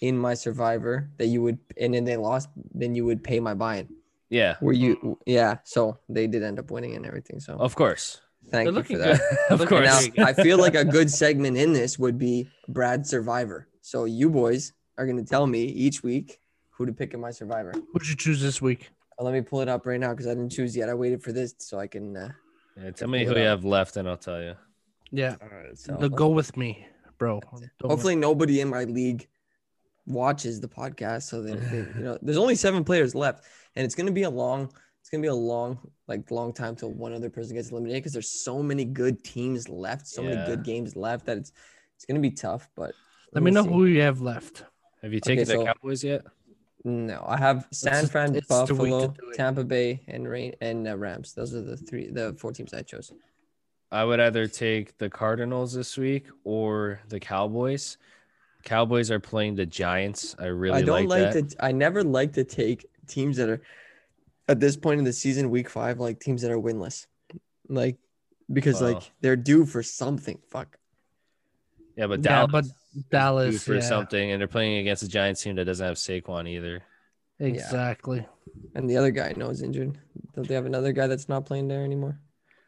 in my Survivor, that you would, and then they lost, then you would pay my buy-in. yeah, Were you? Yeah. So they did end up winning and everything. So of course, thank They're you for that. (laughs) good. of course. now I feel like a good segment in this would be Brad Survivor. So you boys are gonna tell me each week who to pick in my Survivor. Who'd you choose this week? Uh, Let me pull it up right now because I didn't choose yet. I waited for this so I can. Uh, Yeah, tell me who you have left, and I'll tell you. Yeah, all right. So the go with me, bro. Don't hopefully nobody in my league watches the podcast so that you know there's only seven players left and it's gonna be a long it's gonna be a long like long time till one other person gets eliminated because there's so many good teams left so many good games left that it's it's gonna be tough but let me know see. who you have left. Have you taken the so- Cowboys yet? No, I have San just- Fran, it's the week to Buffalo. Tampa Bay, and Rain and uh, Rams. Those are the three, the four teams I chose. I would either take the Cardinals this week or the Cowboys. Cowboys are playing the Giants. I really I don't like, like, that. to. I never like to take teams that are at this point in the season, week five, like teams that are winless, like because Wow. like they're due for something. Fuck. yeah, but Dallas, Yeah, but is due Dallas for yeah, something, and they're playing against a Giants team that doesn't have Saquon either. exactly. And the other guy I know is injured. Don't they have another guy that's not playing there anymore?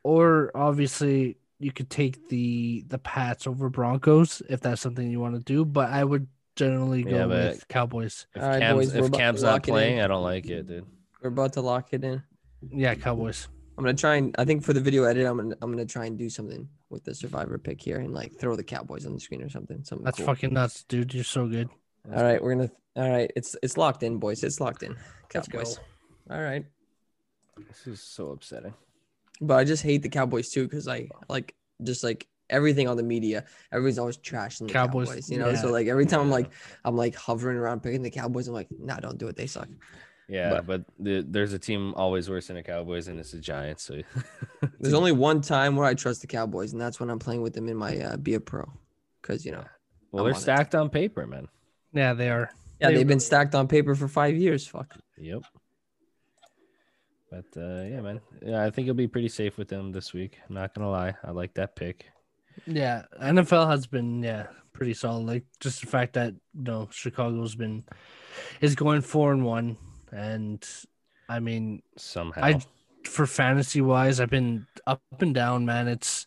Or obviously you could take the the Pats over Broncos if that's something you want to do, but I would generally go Yeah, but- with Cowboys. If All right, Cam's, boys, if Cam's not lock it in. playing, I don't like it, dude. We're about to lock it in. Yeah, Cowboys. I'm gonna try and I think for the video edit, I'm gonna I'm gonna try and do something with the survivor pick here and like throw the Cowboys on the screen or something. Something That's cool. fucking nuts, dude. You're so good. All right, we're gonna. All right, it's it's locked in, boys. It's locked in. Cowboys. All right, This is so upsetting. but I just hate the Cowboys too because I like just like everything on the media. Everybody's always trashing the Cowboys, Cowboys, you know. So like every time I'm like I'm like hovering around picking the Cowboys, I'm like, nah, don't do it. They suck. Yeah, but, the, there's a team always worse than the Cowboys, and it's the Giants. So (laughs) There's only one time where I trust the Cowboys, and that's when I'm playing with them in my uh, Be a Pro, because you know, well, I'm they're on it. stacked on paper, man. Yeah, they are. yeah, They- they've been stacked on paper for five years. Fuck. Yep. But uh, yeah, man. Yeah, I think it'll be pretty safe with them this week. I'm not gonna lie. I like that pick. Yeah, NFL has been yeah pretty solid. Like just the fact that you know Chicago's been is going four and one, and I mean Somehow. I for fantasy wise, I've been up and down, man. It's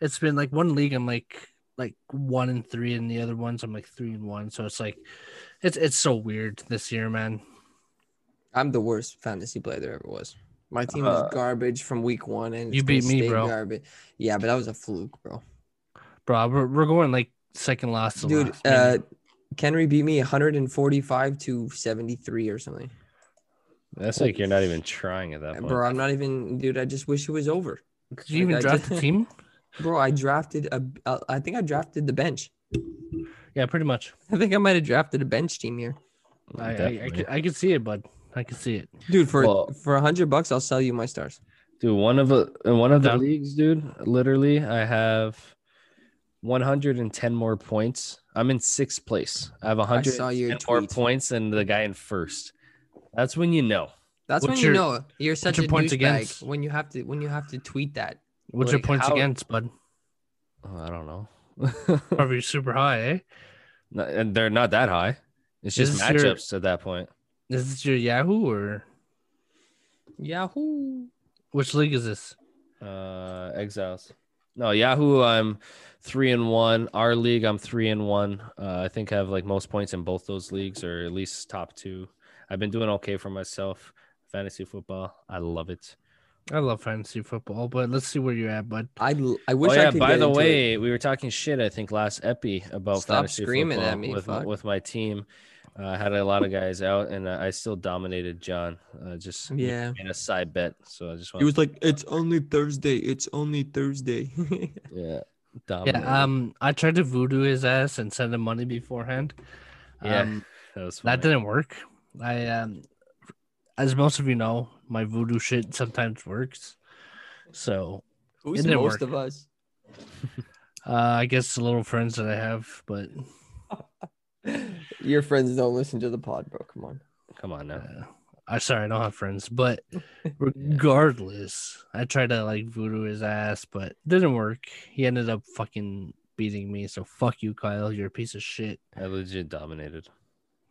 it's been like one league I'm like like one and three, and the other ones I'm like three and one. So it's like it's it's so weird this year, man. I'm the worst fantasy player there ever was. My team Uh, is garbage from week one, and You beat me, bro. Garbage. Yeah, but that was a fluke, bro. Bro, we're, we're going like second last Dude, last, uh. Kenry beat me 145 to 73 or something. That's like you're not even trying at that point. Bro, I'm not even, dude. I just wish it was over, Did you even like, I draft just- the team? (laughs) bro. I drafted a, uh, I think I drafted the bench. Yeah, pretty much. I think I might have drafted a bench team here, I I, I, Definitely. could, I could see it, bud. I could see it. dude. For Well- for a hundred bucks, I'll sell you my stars. Dude, one of the in one of the Down. leagues, dude, literally, I have 110 more points. I'm in sixth place. I have I saw 110 your more tweet. points than the guy in first. That's when you know. That's What's when your- you know you're such your a points douchebag against? when you have to when you have to tweet that. What's Like, your points how- against, bud? Oh, I don't know. (laughs) Probably super high, eh? No, and they're not that high. It's just Is this your- matchups at that point. Is this your Yahoo or Yahoo! which league is this? Uh, Exiles. No, Yahoo. I'm three and one. Our league, I'm three and one. Uh, I think I have like most points in both those leagues, or at least top two. I've been doing okay for myself. Fantasy football, I love it. I love fantasy football, but let's see where you're at, bud. I wish oh I yeah, could. by get the into it. way, we were talking shit. I think last epi about Stop fantasy screaming at me, with fuck. with my team. Uh, I had a lot of guys out, and uh, I still dominated John. Uh, just Yeah. in a side bet. So I just He want was like, "It's only Thursday. It's only Thursday." (laughs) yeah, dominated. Yeah, um, I tried to voodoo his ass and send him money beforehand. Yeah, Um, that was that didn't work. I um, as most of you know, my voodoo shit sometimes works. So Who's It didn't most work. of us? (laughs) uh, I guess the little friends that I have, but (laughs) Your friends don't listen to the pod, bro. Come on. Come on now. uh, I sorry I don't have friends. But (laughs) regardless, I tried to like voodoo his ass, but didn't work. He ended up fucking beating me. So fuck you, Kyle. You're a piece of shit. I legit dominated.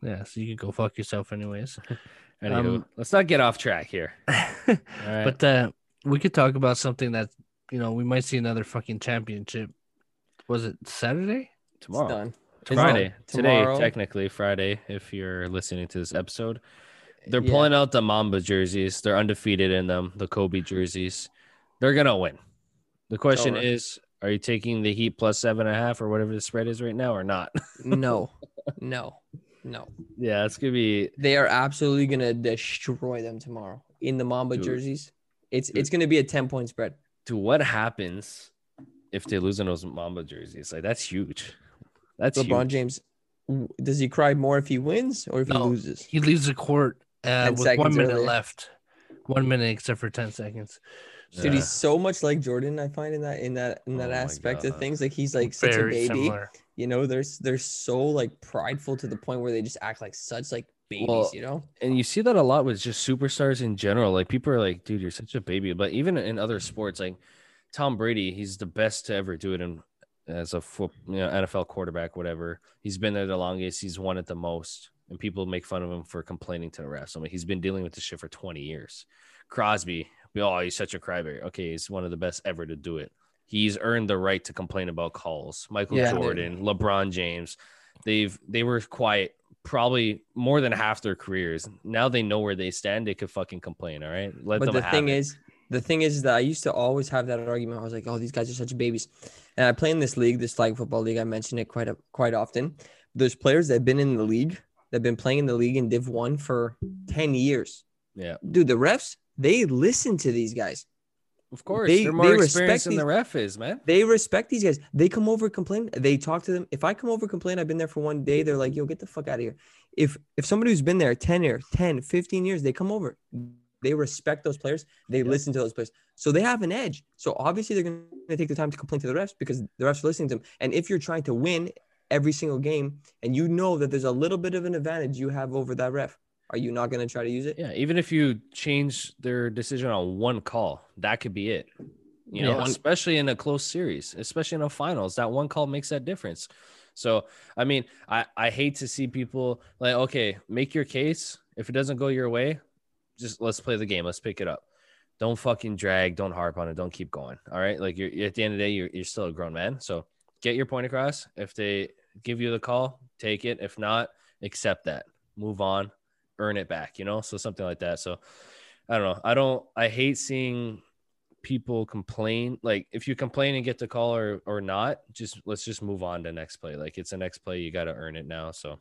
Yeah, so you can go fuck yourself, anyways. (laughs) Anywho, Um, let's not get off track here. All right. (laughs) But uh, we could talk about something that you know we might see another fucking championship. Was it Saturday? It's tomorrow, done. It's Friday, done. today, Tomorrow- technically Friday, if you're listening to this episode, they're Yeah. pulling out the Mamba jerseys. They're undefeated in them, the Kobe jerseys. They're gonna win. The question over. is, are you taking the Heat plus seven and a half or whatever the spread is right now, or not? (laughs) No, no, no. yeah, it's gonna be. They are absolutely gonna destroy them tomorrow in the Mamba Dude. jerseys. It's Dude. it's gonna be a ten point spread. To what happens if they lose in those Mamba jerseys? Like that's huge. That's LeBron huge. James, does he cry more if he wins or if he loses? He leaves the court uh, with one minute earlier. left. One minute except for ten seconds. Dude, Yeah. he's so much like Jordan. I find in that in that in that Oh aspect of things, like he's like such a baby. similar. You know, they're they're so like prideful to the point where they just act like such like babies. Well, you know, and you see that a lot with just superstars in general. Like people are like, dude, you're such a baby. But even in other sports, like Tom Brady, he's the best to ever do it in as a foot, you know, NFL quarterback, whatever. He's been there the longest. He's won it the most, and people make fun of him for complaining to the refs. I mean, he's been dealing with this shit for 20 years. Crosby, oh, he's such a crybaby. Okay, he's one of the best ever to do it. He's earned the right to complain about calls. Michael Yeah, dude. Jordan, LeBron James, they've they were quiet probably more than half their careers. Now they know where they stand. They could fucking complain. All right, let but them the thing it. is, the thing is that I used to always have that argument. I was like, oh, these guys are such babies. And I play in this league, this flag football league. I mention it quite a, quite often. There's players that have been in the league, that've been playing in the league in Div One for ten years. yeah, Dude, the refs they listen to these guys. Of course, They- they, are more they experienced respect than the ref is, man. They respect these guys. They come over complain. They talk to them. If I come over complain, I've been there for one day. They're like, yo, get the fuck out of here. If if somebody who's been there 10 years, 10, 15 years, they come over. They respect those players. They Yeah. listen to those players. So they have an edge. So obviously they're going to take the time to complain to the refs because the refs are listening to them. And if you're trying to win every single game and you know that there's a little bit of an advantage you have over that ref, are you not going to try to use it? Yeah, even if you change their decision on one call, that could be it. You know, Yeah. especially in a close series, especially in a finals, that one call makes that difference. So, I mean, I I hate to see people like, okay, make your case. If it doesn't go your way, just let's play the game. Let's pick it up. Don't fucking drag. Don't harp on it. Don't keep going. All right. Like you're at the end of the day, you're, you're still a grown man. So get your point across. If they give you the call, take it. If not, accept that. Move on. Earn it back. You know. So something like that. So I don't know. I don't. I hate seeing people complain. Like if you complain and get the call or or not, just let's just move on to next play. Like it's a next play. You got to earn it now. So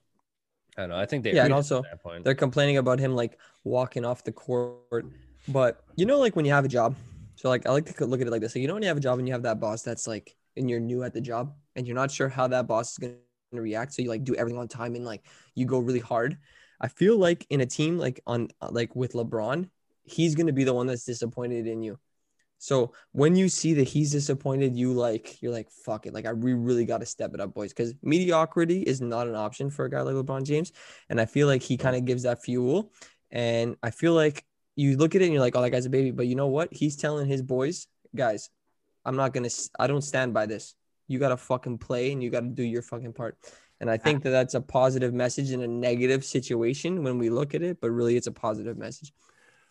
I don't know. I think they Yeah, and also they're complaining about him like walking off the court. But you know, like when you have a job, so like I like to look at it like this. So you know, when you have a job and you have that boss that's like, and you're new at the job and you're not sure how that boss is going to react. So you like do everything on time and like you go really hard. I feel like in a team like on like with LeBron, he's going to be the one that's disappointed in you. So when you see that he's disappointed, you like you're like fuck it, like I we really got to step it up, boys, because mediocrity is not an option for a guy like LeBron James, and I feel like he kind of gives that fuel, and I feel like you look at it and you're like, oh, that guy's a baby, but you know what? He's telling his boys, guys, I'm not gonna, I don't stand by this. You gotta fucking play and you gotta do your fucking part. And I think that that's a positive message in a negative situation when we look at it, but really it's a positive message.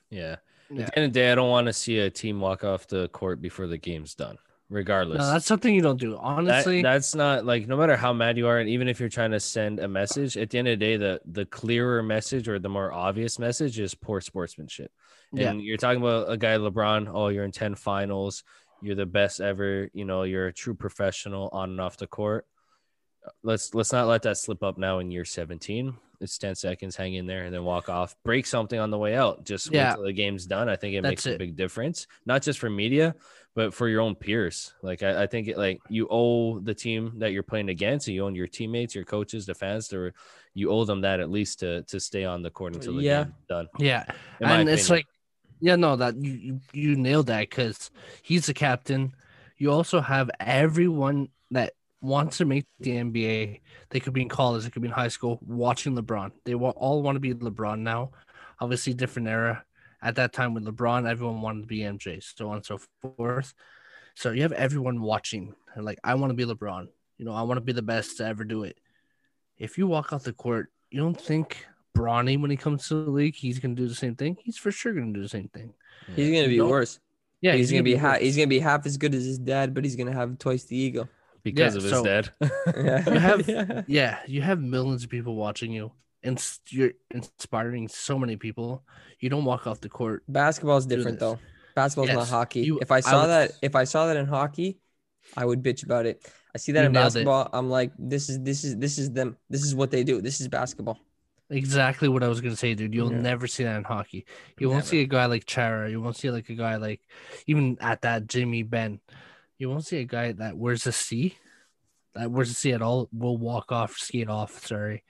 yeah. Yeah. At the end of the day, I don't want to see a team walk off the court before the game's done, regardless. No, that's something you don't do. That- Honestly, that's not like no matter how mad you are, and even if you're trying to send a message, at the end of the day, the the clearer message or the more obvious message is poor sportsmanship. Yeah. And you're talking about a guy LeBron. Oh, you're in ten finals. You're the best ever. You know, you're a true professional on and off the court. Let's let's not let that slip up now in year 17. It's 10 seconds, hang in there, and then walk off. Break something on the way out. Just Yeah. wait till the game's done. I think it makes That's a big difference, not just for media, but for your own peers. Like I, I think it like you owe the team that you're playing against, and you owe your teammates, your coaches, the fans, to you owe them that at least to to stay on the court until the Yeah. game's done. yeah, and it's like, yeah, no, that you, you nailed that because he's the captain. You also have everyone that wants to make the NBA. They could be in college, they could be in high school, watching LeBron. They all want to be LeBron now. Obviously, different era. At that time with LeBron, everyone wanted to be MJ, so on and so forth. So you have everyone watching and like, I want to be LeBron. You know, I want to be the best to ever do it. If you walk off the court, you don't think Bronny when he comes to the league, he's gonna do the same thing. He's for sure gonna do the same thing. He's gonna be Nope. worse. Yeah, he's, gonna be ha- he's gonna be half as good as his dad, but he's gonna have twice the ego. Because yeah, of his so- dad. Yeah. (laughs) You have- (laughs) Yeah. yeah, you have millions of people watching you, and you're inspiring so many people. You don't walk off the court. Basketball's do different this. though. Basketball's not Yes, hockey. you- if I I saw would- that, if I saw that in hockey, I would bitch about it. I see that in nailed it. basketball. I'm like, this is this is this is them. This is what they do. This is basketball. Exactly what I was gonna say, dude. You'll Yeah. never see that in hockey. You won't see a guy like Chara. You won't see like a guy like even at that Jimmy Benn. You won't see a guy that wears a C, that wears a C at all. Will walk off, skate off. Sorry,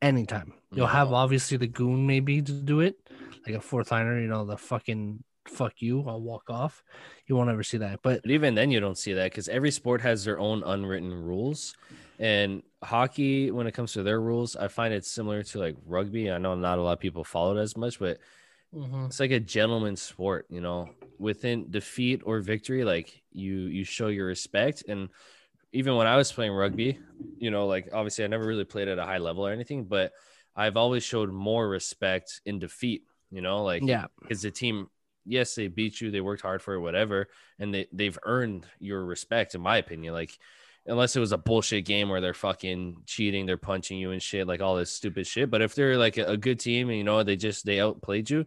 anytime. You'll have obviously the goon maybe to do it, like a fourth liner. You know the fucking fuck you, I'll walk off. You won't ever see that. But But even then, you don't see that because every sport has their own unwritten rules. And hockey, when it comes to their rules, I find it's similar to like rugby. I know not a lot of people follow it as much, but mm-hmm. it's like a gentleman's sport. You know, within defeat or victory, like you you show your respect. And even when I was playing rugby, you know, like obviously I never really played at a high level or anything, but I've always showed more respect in defeat. You know, like yeah, because the team yes they beat you they worked hard for it whatever and they, they've earned your respect in my opinion like unless it was a bullshit game where they're fucking cheating they're punching you and shit like all this stupid shit but if they're like a, a good team and you know they just they outplayed you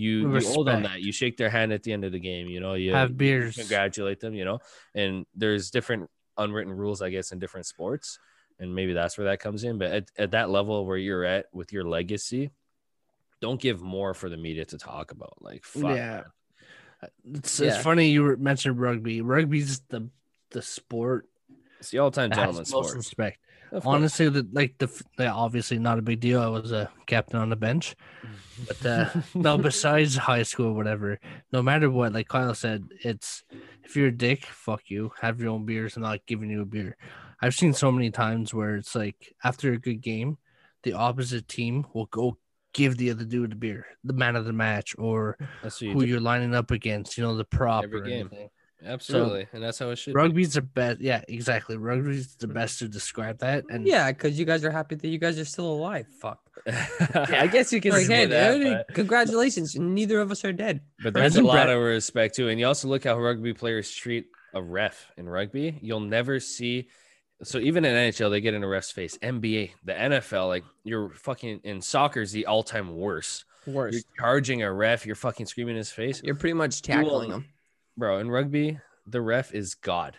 you you hold on that you shake their hand at the end of the game you know you have you beers. congratulate them you know and there's different unwritten rules i guess in different sports and maybe that's where that comes in but at, at that level where you're at with your legacy don't give more for the media to talk about like fuck, Yeah. It's, Yeah. it's funny you were- mentioned rugby. Rugby's the the sport it's the all-time that gentleman sport respect. Honestly, the, like the yeah, obviously not a big deal. I was a captain on the bench, but uh, (laughs) no. Besides high school, whatever. No matter what, like Kyle said, it's if you're a dick, fuck you. Have your own beers. I'm not giving you a beer. I've seen so many times where it's like after a good game, the opposite team will go give the other dude a beer, the man of the match, or you who do you're lining up against. You know, the prop Every or game. anything. Absolutely and that's how it should Rugby's the best. Yeah, exactly. Rugby's the best to describe that. And Yeah, because you guys are happy that you guys are still alive. Fuck. be. (laughs) i guess you can Like, say hey, that dude, but, congratulations. Neither of us are dead. but there's a lot of respect too and you also look how rugby players treat a ref in rugby you'll never see so even in NHL, they get in a ref's face. NBA, the NFL, like you're fucking in soccer is the all-time worst. Worse. You're charging a ref, you're fucking screaming in his face. You're pretty much You will- tackling them. Bro in rugby the ref is god.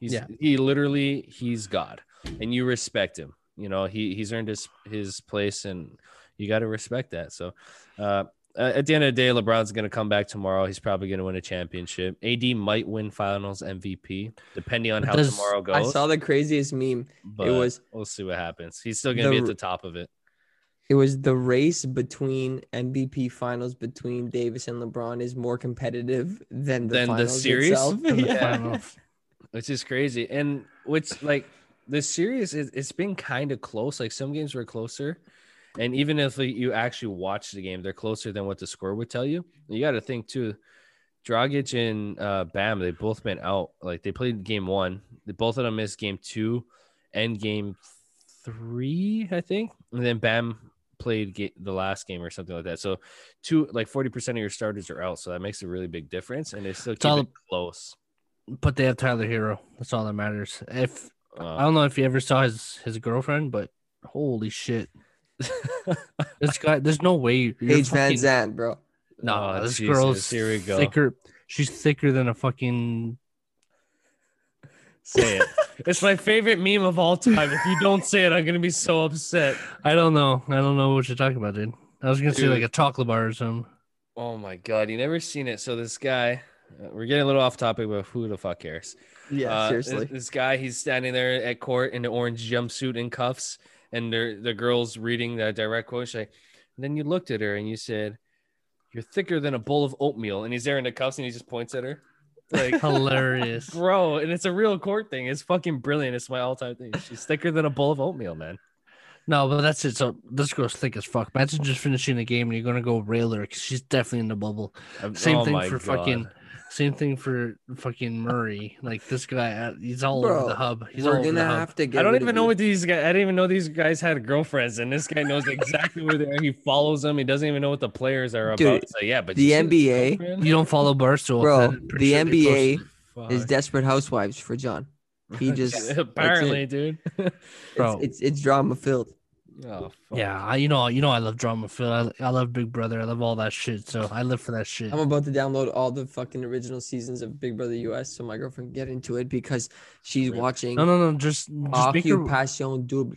He's Yeah. he literally he's god and you respect him you know he he's earned his his place and you got to respect that so uh at the end of the day lebron's going to come back tomorrow he's probably going to win a championship. AD might win finals mvp depending on how tomorrow goes I saw the craziest meme. but was- we'll see what happens. He's still going to be at the top of it It was the race between MVP finals between Davis and LeBron is more competitive than the Than the finals series? itself. in the (laughs) Yeah. which is crazy. And which like the series is it's been kind of close. Like some games were closer. And even if like, you actually watch the game, they're closer than what the score would tell you. You got to think too. Dragic and uh, Bam, they both been out. Like they played game one. They both of them missed game two and game three, I think. And then Bam played ga- the last game or something like that. So two like forty percent of your starters are out. So that makes a really big difference. And they still keep all- it close. But they have Tyler Herro. That's all that matters. If I don't know if you ever saw his his girlfriend, but holy shit, (laughs) this guy. There's no way. You're Van fucking- Zandt, bro. No, Oh, this Jesus, girl's here we go. thicker. She's thicker than a fucking. Say it. it's my favorite meme of all time. If you don't say it, I'm gonna be so upset. I don't know. I don't know what you're talking about, dude. I was gonna say like a chocolate bar or something. Oh my god, you never seen it. So this guy, uh, we're getting a little off topic, but who the fuck cares? Yeah, Uh, this- seriously. This, guy, he's standing there at court in the orange jumpsuit and cuffs, and the the girl's reading the direct quote. She's like, and then you looked at her and you said, "You're thicker than a bowl of oatmeal." And he's there in the cuffs, and he just points at her, like. (laughs) Hilarious. Bro, and it's a real court thing. It's fucking brilliant. It's my all-time thing. She's thicker than a bowl of oatmeal, man. No, but that's it. So this girl's thick as fuck. Imagine just finishing the game and you're gonna go rail her because she's definitely in the bubble. Same Oh thing for God. fucking. Same thing for fucking Murray. Like this guy, uh, he's all Bro, over the hub. He's all We're over gonna the hub. to get. I don't even know what these guys. I didn't even know these guys had girlfriends, and this guy knows exactly where they are. He follows them. He doesn't even know what the players are Dude, about. So yeah, but the you NBA? You don't follow Barstool, Bro, the sure NBA post- is Desperate Housewives for John. He (laughs) just apparently, dude. Bro. It's, it's it's drama filled. Oh, fuck. Yeah, I, you know, you know, I love drama, Phil. I, I love Big Brother. I love all that shit. So I live for that shit. I'm about to download all the fucking original seasons of Big Brother US so my girlfriend can get into it because she's Really? watching No, no, no. Just, just make her, Occupation Double.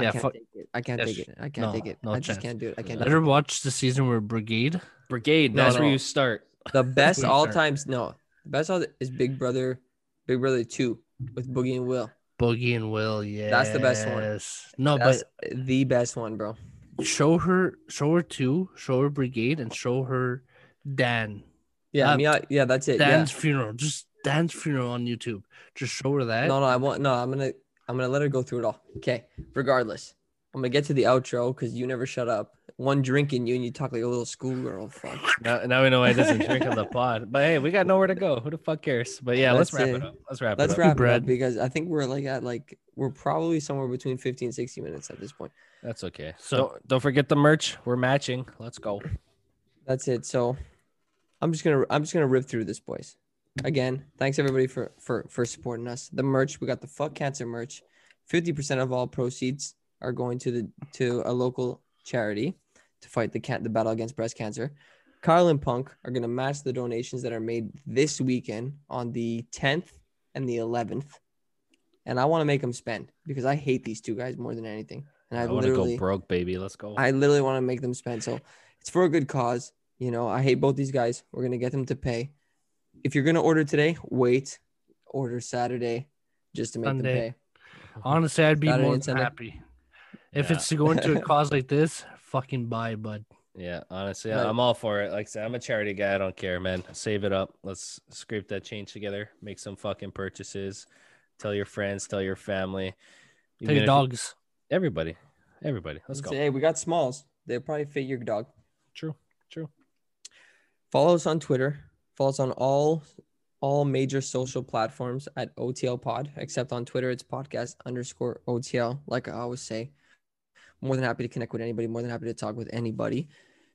Yeah, I can't fuck- take it. I can't Yes, take it. I can't no, take it. no I just chance. can't do it. I can't. let do her it. watch the season where Brigade. Brigade. No, That's where you start. The (laughs) best all sorry. times. No, the best all is Big Brother, Big Brother Two with Boogie and Will. Boogie and Will, yeah. That's the best one. No, That's the best one, bro. show her, show her two, show her Brigade, and show her Dan. Yeah, Uh, Mia, yeah, that's it. Yeah. Dan's funeral. Just Dan's funeral on YouTube. Just show her that. No, no, I want no. I'm gonna I'm gonna let her go through it all. Okay. Regardless, I'm gonna get to the outro because you never shut up. One drink in you and you talk like a little schoolgirl. Fuck. (laughs) Now, now we know why he doesn't drink on the pod. But hey, we got nowhere to go. Who the fuck cares? But yeah, let's That's wrap it. it up. Let's wrap it up. Let's it up. wrap it up because I think we're like at like we're probably somewhere between 50 and 60 minutes at this point. That's okay. So- So don't, don't forget the merch. We're matching. Let's go. That's it. So I'm just gonna I'm just gonna rip through this, boys. Again, thanks everybody for for for supporting us. The merch, we got the fuck cancer merch. 50% of all proceeds are going to the to a local charity to fight the can the battle against breast cancer. Carl and Punk are gonna match the donations that are made this weekend on the 10th and the 11th. And I want to make them spend because I hate these two guys more than anything. And I, I, want to literally go broke, baby. Let's go. I literally want to make them spend. So it's for a good cause. You know, I hate both these guys. We're gonna get them to pay. If you're gonna order today, wait. Order Saturday just to make Sunday. them pay. Honestly, I'd be Saturday more than happy. If Yeah. it's to go into a (laughs) cause like this, fucking buy, bud. yeah, honestly, Right. I'm all for it. Like I said, I'm a charity guy. I don't care, man. Save it up. Let's scrape that change together. Make some fucking purchases. Tell your friends. Tell your family. Tell your if- dogs. Everybody. Everybody. Let's Say, go. Hey, we got smalls. They'll probably fit your dog. True. True. Follow us on Twitter. Follow us on all all major social platforms at OTL Pod, except on Twitter, it's podcast underscore OTL. Like I always say, more than happy to connect with anybody, more than happy to talk with anybody.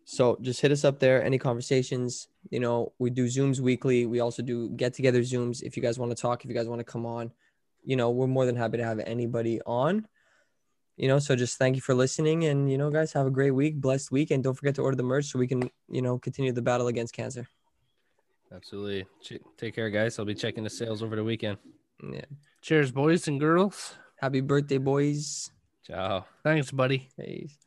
So just hit us up there. Any conversations, you know, we do Zooms weekly. We also do get together Zooms. If you guys want to talk, if you guys want to come on, you know, we're more than happy to have anybody on. You know, so just thank you for listening. And, you know, guys, have a great week, blessed week. And don't forget to order the merch so we can, you know, continue the battle against cancer. Absolutely. Take care, guys. I'll be checking the sales over the weekend. Yeah. Cheers, boys and girls. Happy birthday, boys. Ciao. Thanks, buddy. Peace.